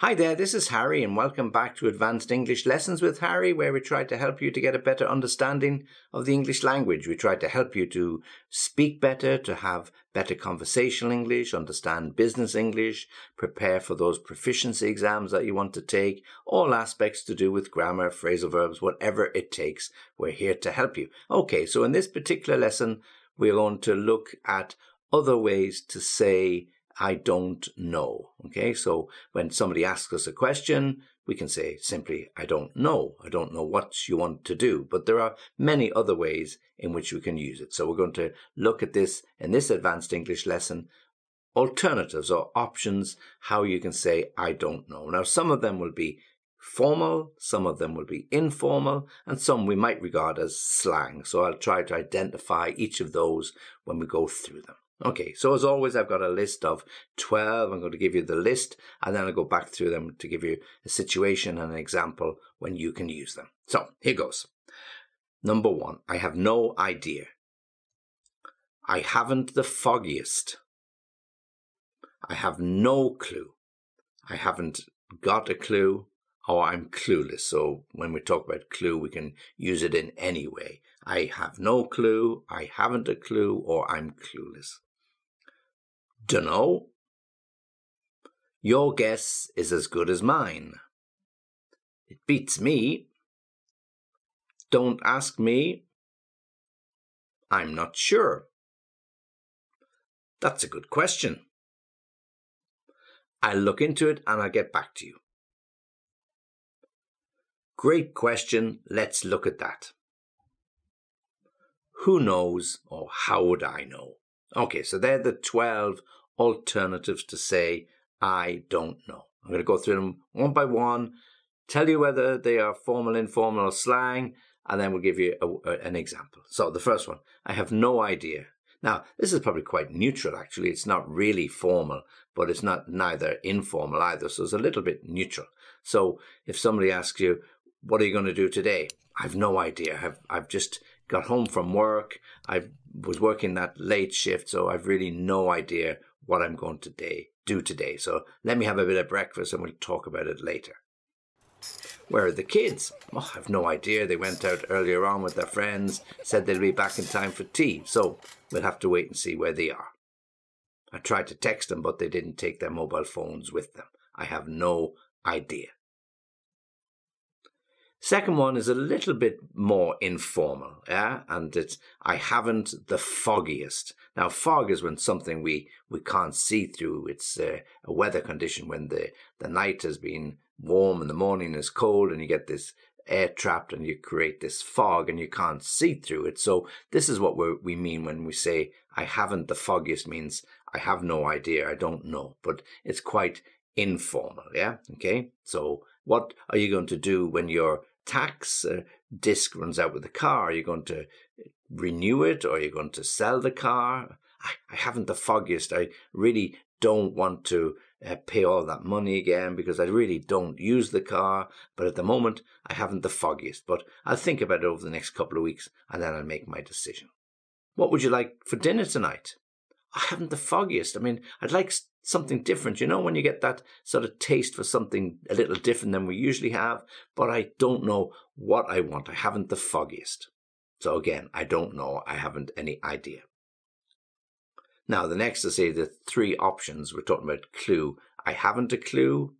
Hi there, this is Harry, and welcome back to Advanced English Lessons with Harry, where we try to help you to get a better understanding of the English language. We try to help you to speak better, to have better conversational English, understand business English, prepare for those proficiency exams that you want to take, all aspects to do with grammar, phrasal verbs, whatever it takes. We're here to help you. Okay, so in this particular lesson, we're going to look at other ways to say I don't know. Okay, so when somebody asks us a question, we can say simply, I don't know. I don't know what you want to do. But there are many other ways in which we can use it. So we're going to look at this in this advanced English lesson alternatives or options how you can say I don't know. Now, some of them will be formal, some of them will be informal, and some we might regard as slang. So I'll try to identify each of those when we go through them. Okay, so as always, I've got a list of 12. I'm going to give you the list and then I'll go back through them to give you a situation and an example when you can use them. So here goes. Number one, I have no idea. I haven't the foggiest. I have no clue. I haven't got a clue or I'm clueless. So when we talk about clue, we can use it in any way. I have no clue, I haven't a clue, or I'm clueless. Dunno. Your guess is as good as mine. It beats me. Don't ask me. I'm not sure. That's a good question. I'll look into it and I'll get back to you. Great question. Let's look at that. Who knows or how would I know? Okay, so they're the 12 alternatives to say, I don't know. I'm going to go through them one by one, tell you whether they are formal, informal, or slang, and then we'll give you a, a, an example. So the first one, I have no idea. Now, this is probably quite neutral, actually. It's not really formal, but it's not neither informal either. So it's a little bit neutral. So if somebody asks you, what are you going to do today? I've no idea. I've, I've just got home from work. I was working that late shift, so I've really no idea what I'm going to day, do today. So let me have a bit of breakfast and we'll talk about it later. Where are the kids? Oh, I've no idea. They went out earlier on with their friends, said they'll be back in time for tea. So we'll have to wait and see where they are. I tried to text them, but they didn't take their mobile phones with them. I have no idea. Second one is a little bit more informal, yeah, and it's I haven't the foggiest. Now, fog is when something we we can't see through. It's uh, a weather condition when the the night has been warm and the morning is cold, and you get this air trapped, and you create this fog, and you can't see through it. So this is what we we mean when we say I haven't the foggiest. Means I have no idea, I don't know, but it's quite informal, yeah. Okay, so what are you going to do when you're tax uh, disc runs out with the car? Are you going to renew it or are you going to sell the car? I, I haven't the foggiest. I really don't want to uh, pay all that money again because I really don't use the car. But at the moment, I haven't the foggiest. But I'll think about it over the next couple of weeks and then I'll make my decision. What would you like for dinner tonight? I haven't the foggiest. I mean, I'd like something different. You know, when you get that sort of taste for something a little different than we usually have, but I don't know what I want. I haven't the foggiest. So again, I don't know. I haven't any idea. Now, the next to say the three options, we're talking about clue. I haven't a clue.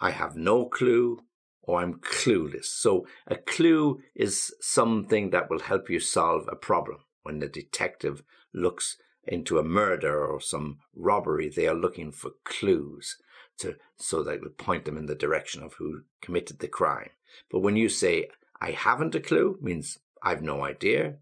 I have no clue or I'm clueless. So a clue is something that will help you solve a problem. When the detective looks into a murder or some robbery, they are looking for clues to so that will point them in the direction of who committed the crime. But when you say I haven't a clue, means I've no idea,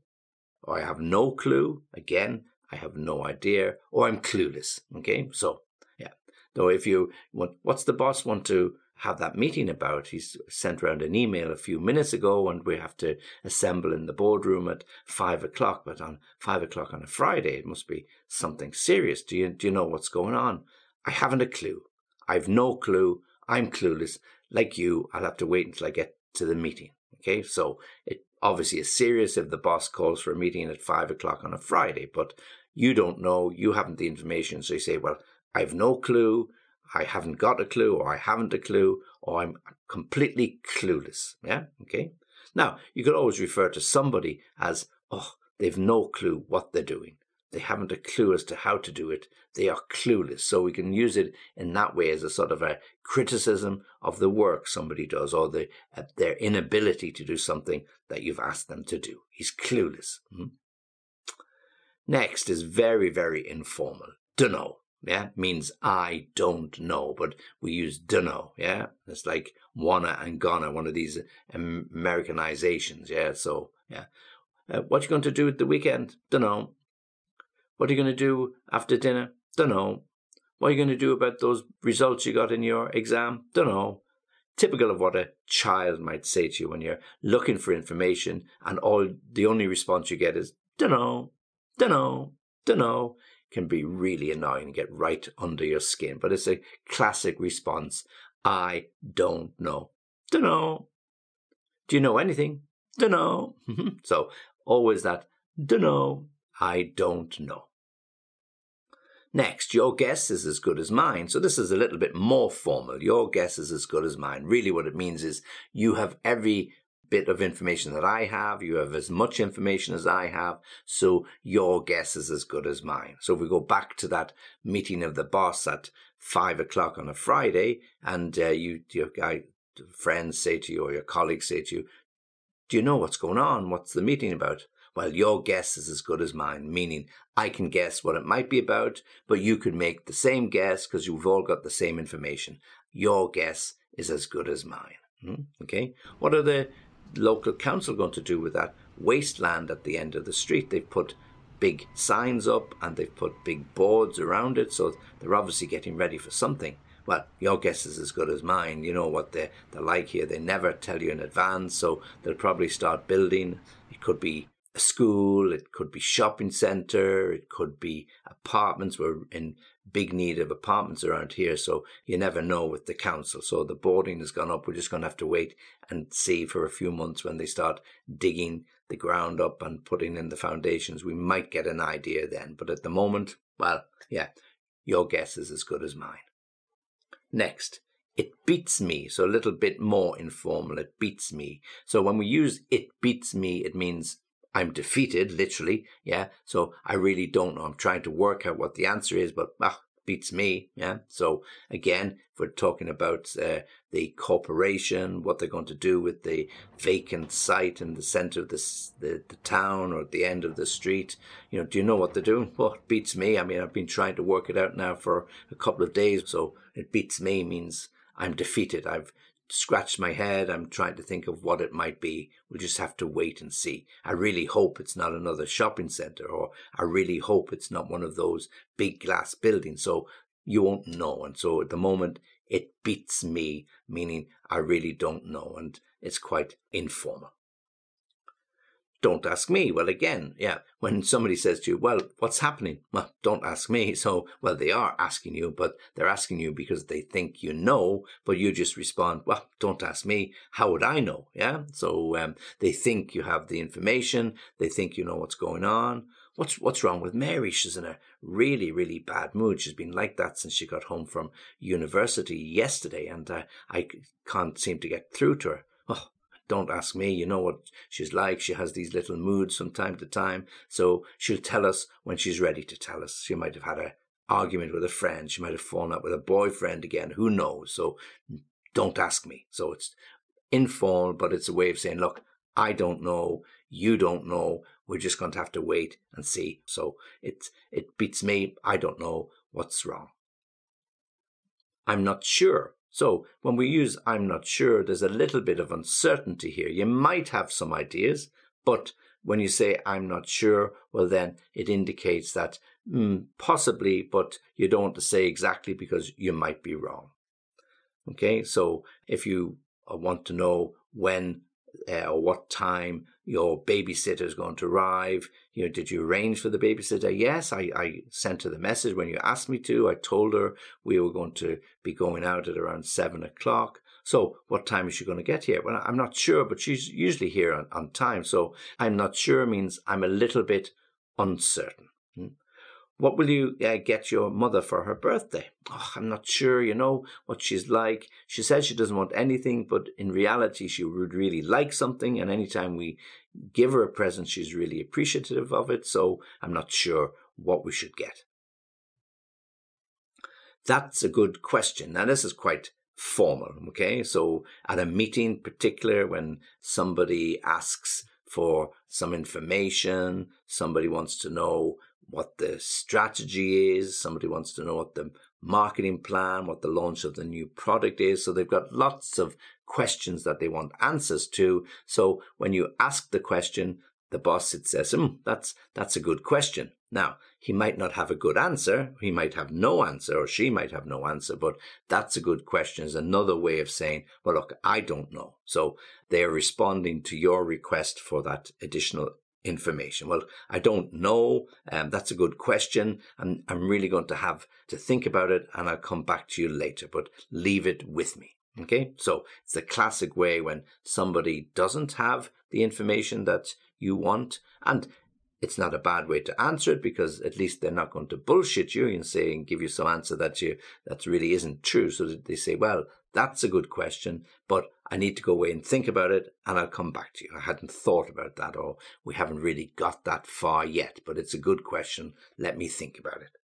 or I have no clue, again, I have no idea, or I'm clueless. Okay, so yeah. Though if you want, what's the boss want to have that meeting about. He's sent around an email a few minutes ago, and we have to assemble in the boardroom at five o'clock. But on five o'clock on a Friday, it must be something serious. Do you do you know what's going on? I haven't a clue. I've no clue. I'm clueless. Like you, I'll have to wait until I get to the meeting. Okay, so it obviously is serious if the boss calls for a meeting at five o'clock on a Friday, but you don't know, you haven't the information, so you say, Well, I've no clue, I haven't got a clue, or I haven't a clue, or I'm completely clueless. Yeah, okay. Now, you could always refer to somebody as, oh, they've no clue what they're doing. They haven't a clue as to how to do it. They are clueless. So we can use it in that way as a sort of a criticism of the work somebody does or the, uh, their inability to do something that you've asked them to do. He's clueless. Hmm? Next is very, very informal. Dunno. Yeah, means I don't know, but we use dunno. Yeah, it's like wanna and gonna, one of these Americanizations. Yeah, so yeah, uh, what you going to do at the weekend? Dunno. What are you going to do after dinner? Dunno. What are you going to do about those results you got in your exam? Dunno. Typical of what a child might say to you when you're looking for information and all the only response you get is dunno, dunno, dunno can be really annoying and get right under your skin. But it's a classic response. I don't know. Dunno. Do you know anything? Dunno. so always that dunno. I don't know. Next, your guess is as good as mine. So this is a little bit more formal. Your guess is as good as mine. Really what it means is you have every bit of information that I have. You have as much information as I have. So your guess is as good as mine. So if we go back to that meeting of the boss at five o'clock on a Friday and uh, you, your guy, friends say to you or your colleagues say to you, do you know what's going on? What's the meeting about? Well, your guess is as good as mine, meaning I can guess what it might be about, but you could make the same guess because you've all got the same information. Your guess is as good as mine. Hmm? Okay. What are the local council going to do with that wasteland at the end of the street? They've put big signs up and they've put big boards around it, so they're obviously getting ready for something. Well, your guess is as good as mine. You know what they're, they're like here. They never tell you in advance, so they'll probably start building. It could be a school, it could be shopping centre, it could be apartments. We're in big need of apartments around here, so you never know with the council. So the boarding has gone up. We're just going to have to wait and see for a few months when they start digging the ground up and putting in the foundations. We might get an idea then, but at the moment, well, yeah, your guess is as good as mine. Next, it beats me. So a little bit more informal. It beats me. So when we use it beats me, it means I'm defeated, literally. Yeah. So I really don't know. I'm trying to work out what the answer is, but ah, beats me. Yeah. So again, if we're talking about uh, the corporation, what they're going to do with the vacant site in the center of the, the town or at the end of the street, you know, do you know what they're doing? Well, it beats me. I mean, I've been trying to work it out now for a couple of days. So it beats me means I'm defeated. I've scratched my head. I'm trying to think of what it might be. We'll just have to wait and see. I really hope it's not another shopping center or I really hope it's not one of those big glass buildings. So you won't know. And so at the moment, it beats me, meaning I really don't know. And it's quite informal don't ask me. Well, again, yeah, when somebody says to you, well, what's happening? Well, don't ask me. So, well, they are asking you, but they're asking you because they think you know, but you just respond, well, don't ask me. How would I know? Yeah. So, um, they think you have the information. They think you know what's going on. What's, what's wrong with Mary? She's in a really, really bad mood. She's been like that since she got home from university yesterday and uh, I can't seem to get through to her. Oh, don't ask me. You know what she's like. She has these little moods from time to time. So she'll tell us when she's ready to tell us. She might have had a argument with a friend. She might have fallen out with a boyfriend again. Who knows? So don't ask me. So it's informal, but it's a way of saying, look, I don't know. You don't know. We're just going to have to wait and see. So it, it beats me. I don't know what's wrong. I'm not sure. So when we use I'm not sure, there's a little bit of uncertainty here. You might have some ideas, but when you say I'm not sure, well, then it indicates that mm, possibly, but you don't want to say exactly because you might be wrong. Okay, so if you uh, want to know when uh, or what time your babysitter is going to arrive. You know, did you arrange for the babysitter? Yes, I, I sent her the message when you asked me to. I told her we were going to be going out at around seven o'clock. So what time is she going to get here? Well, I'm not sure, but she's usually here on, on time. So I'm not sure means I'm a little bit uncertain. What will you uh, get your mother for her birthday? Oh, I'm not sure, you know, what she's like. She says she doesn't want anything, but in reality, she would really like something. And anytime we give her a present, she's really appreciative of it. So I'm not sure what we should get. That's a good question. Now, this is quite formal, okay? So at a meeting, particular when somebody asks for some information, somebody wants to know what the strategy is. Somebody wants to know what the marketing plan, what the launch of the new product is. So they've got lots of questions that they want answers to. So when you ask the question, the boss it says, hmm, that's, that's a good question. Now, he might not have a good answer. He might have no answer or she might have no answer, but that's a good question is another way of saying, well, look, I don't know. So they are responding to your request for that additional information? Well, I don't know. Um, that's a good question. And I'm really going to have to think about it and I'll come back to you later, but leave it with me. Okay. So it's the classic way when somebody doesn't have the information that you want. And it's not a bad way to answer it because at least they're not going to bullshit you and say and give you some answer that you that really isn't true. So that they say, well, that's a good question, but I need to go away and think about it and I'll come back to you. I hadn't thought about that or we haven't really got that far yet, but it's a good question. Let me think about it.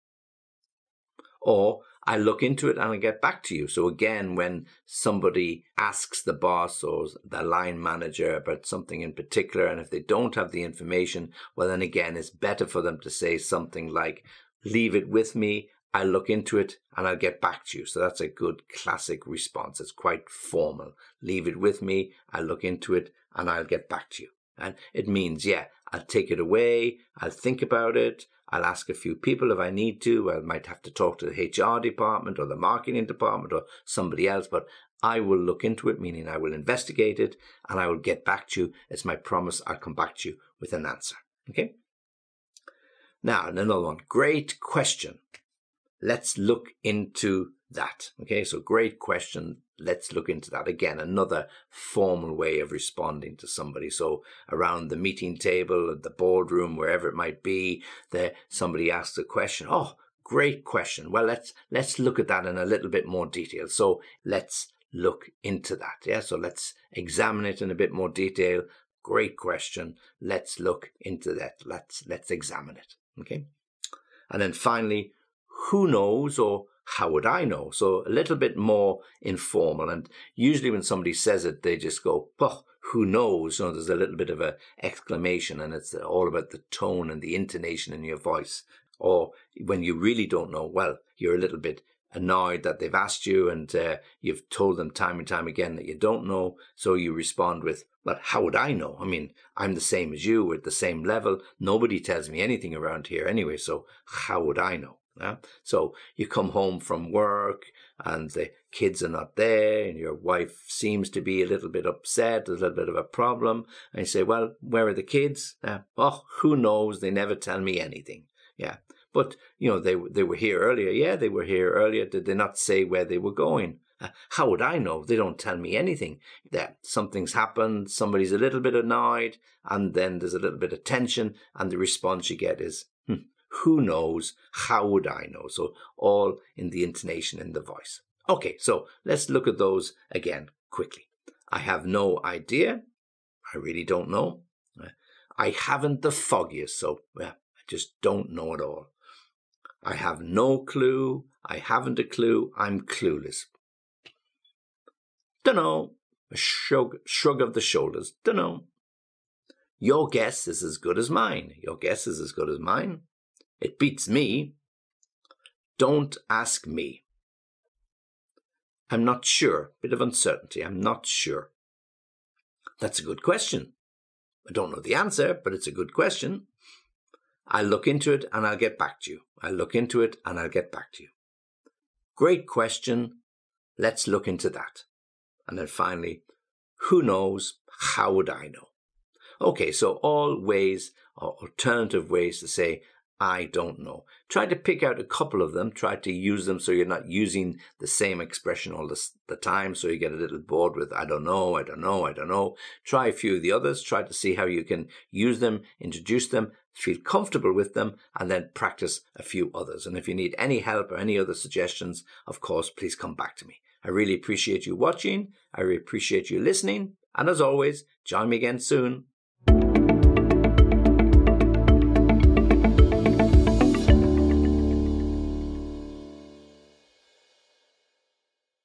Or I look into it and I get back to you. So again, when somebody asks the boss or the line manager about something in particular, and if they don't have the information, well, then again, it's better for them to say something like, leave it with me. I'll look into it and I'll get back to you. So that's a good classic response. It's quite formal. Leave it with me. I'll look into it and I'll get back to you. And it means, yeah, I'll take it away. I'll think about it. I'll ask a few people if I need to. I might have to talk to the HR department or the marketing department or somebody else, but I will look into it, meaning I will investigate it and I will get back to you. It's my promise. I'll come back to you with an answer. Okay. Now, another one. Great question. Let's look into that. Okay, so great question. Let's look into that again. Another formal way of responding to somebody. So around the meeting table, at the boardroom, wherever it might be, there somebody asks a question. Oh, great question. Well, let's let's look at that in a little bit more detail. So let's look into that. Yeah, so let's examine it in a bit more detail. Great question. Let's look into that. Let's let's examine it. Okay. And then finally, who knows or how would I know? So a little bit more informal. And usually when somebody says it, they just go, oh, who knows? Know, there's a little bit of a exclamation and it's all about the tone and the intonation in your voice. Or when you really don't know, well, you're a little bit annoyed that they've asked you and uh, you've told them time and time again that you don't know. So you respond with, well, how would I know? I mean, I'm the same as you. We're at the same level. Nobody tells me anything around here anyway. So how would I know? Yeah? So you come home from work and the kids are not there and your wife seems to be a little bit upset, there's a little bit of a problem. And you say, well, where are the kids? Uh, oh, who knows? They never tell me anything. Yeah. But, you know, they, they were here earlier. Yeah, they were here earlier. Did they not say where they were going? Uh, how would I know? They don't tell me anything. Yeah, something's happened, somebody's a little bit annoyed, and then there's a little bit of tension, and the response you get is, who knows? How would I know? So all in the intonation in the voice. Okay, so let's look at those again quickly. I have no idea. I really don't know. I haven't the foggiest, so yeah, I just don't know at all. I have no clue. I haven't a clue. I'm clueless. Dunno. A shrug, shrug of the shoulders. Dunno. Your guess is as good as mine. Your guess is as good as mine. It beats me. Don't ask me. I'm not sure. Bit of uncertainty. I'm not sure. That's a good question. I don't know the answer, but it's a good question. I'll look into it and I'll get back to you. I'll look into it and I'll get back to you. Great question. Let's look into that. And then finally, who knows? How would I know? Okay, so all ways, or alternative ways to say, I don't know. Try to pick out a couple of them. Try to use them so you're not using the same expression all the, time. So you get a little bored with, I don't know, I don't know, I don't know. Try a few of the others. Try to see how you can use them, introduce them, feel comfortable with them, and then practice a few others. And if you need any help or any other suggestions, of course, please come back to me. I really appreciate you watching. I really appreciate you listening. And as always, join me again soon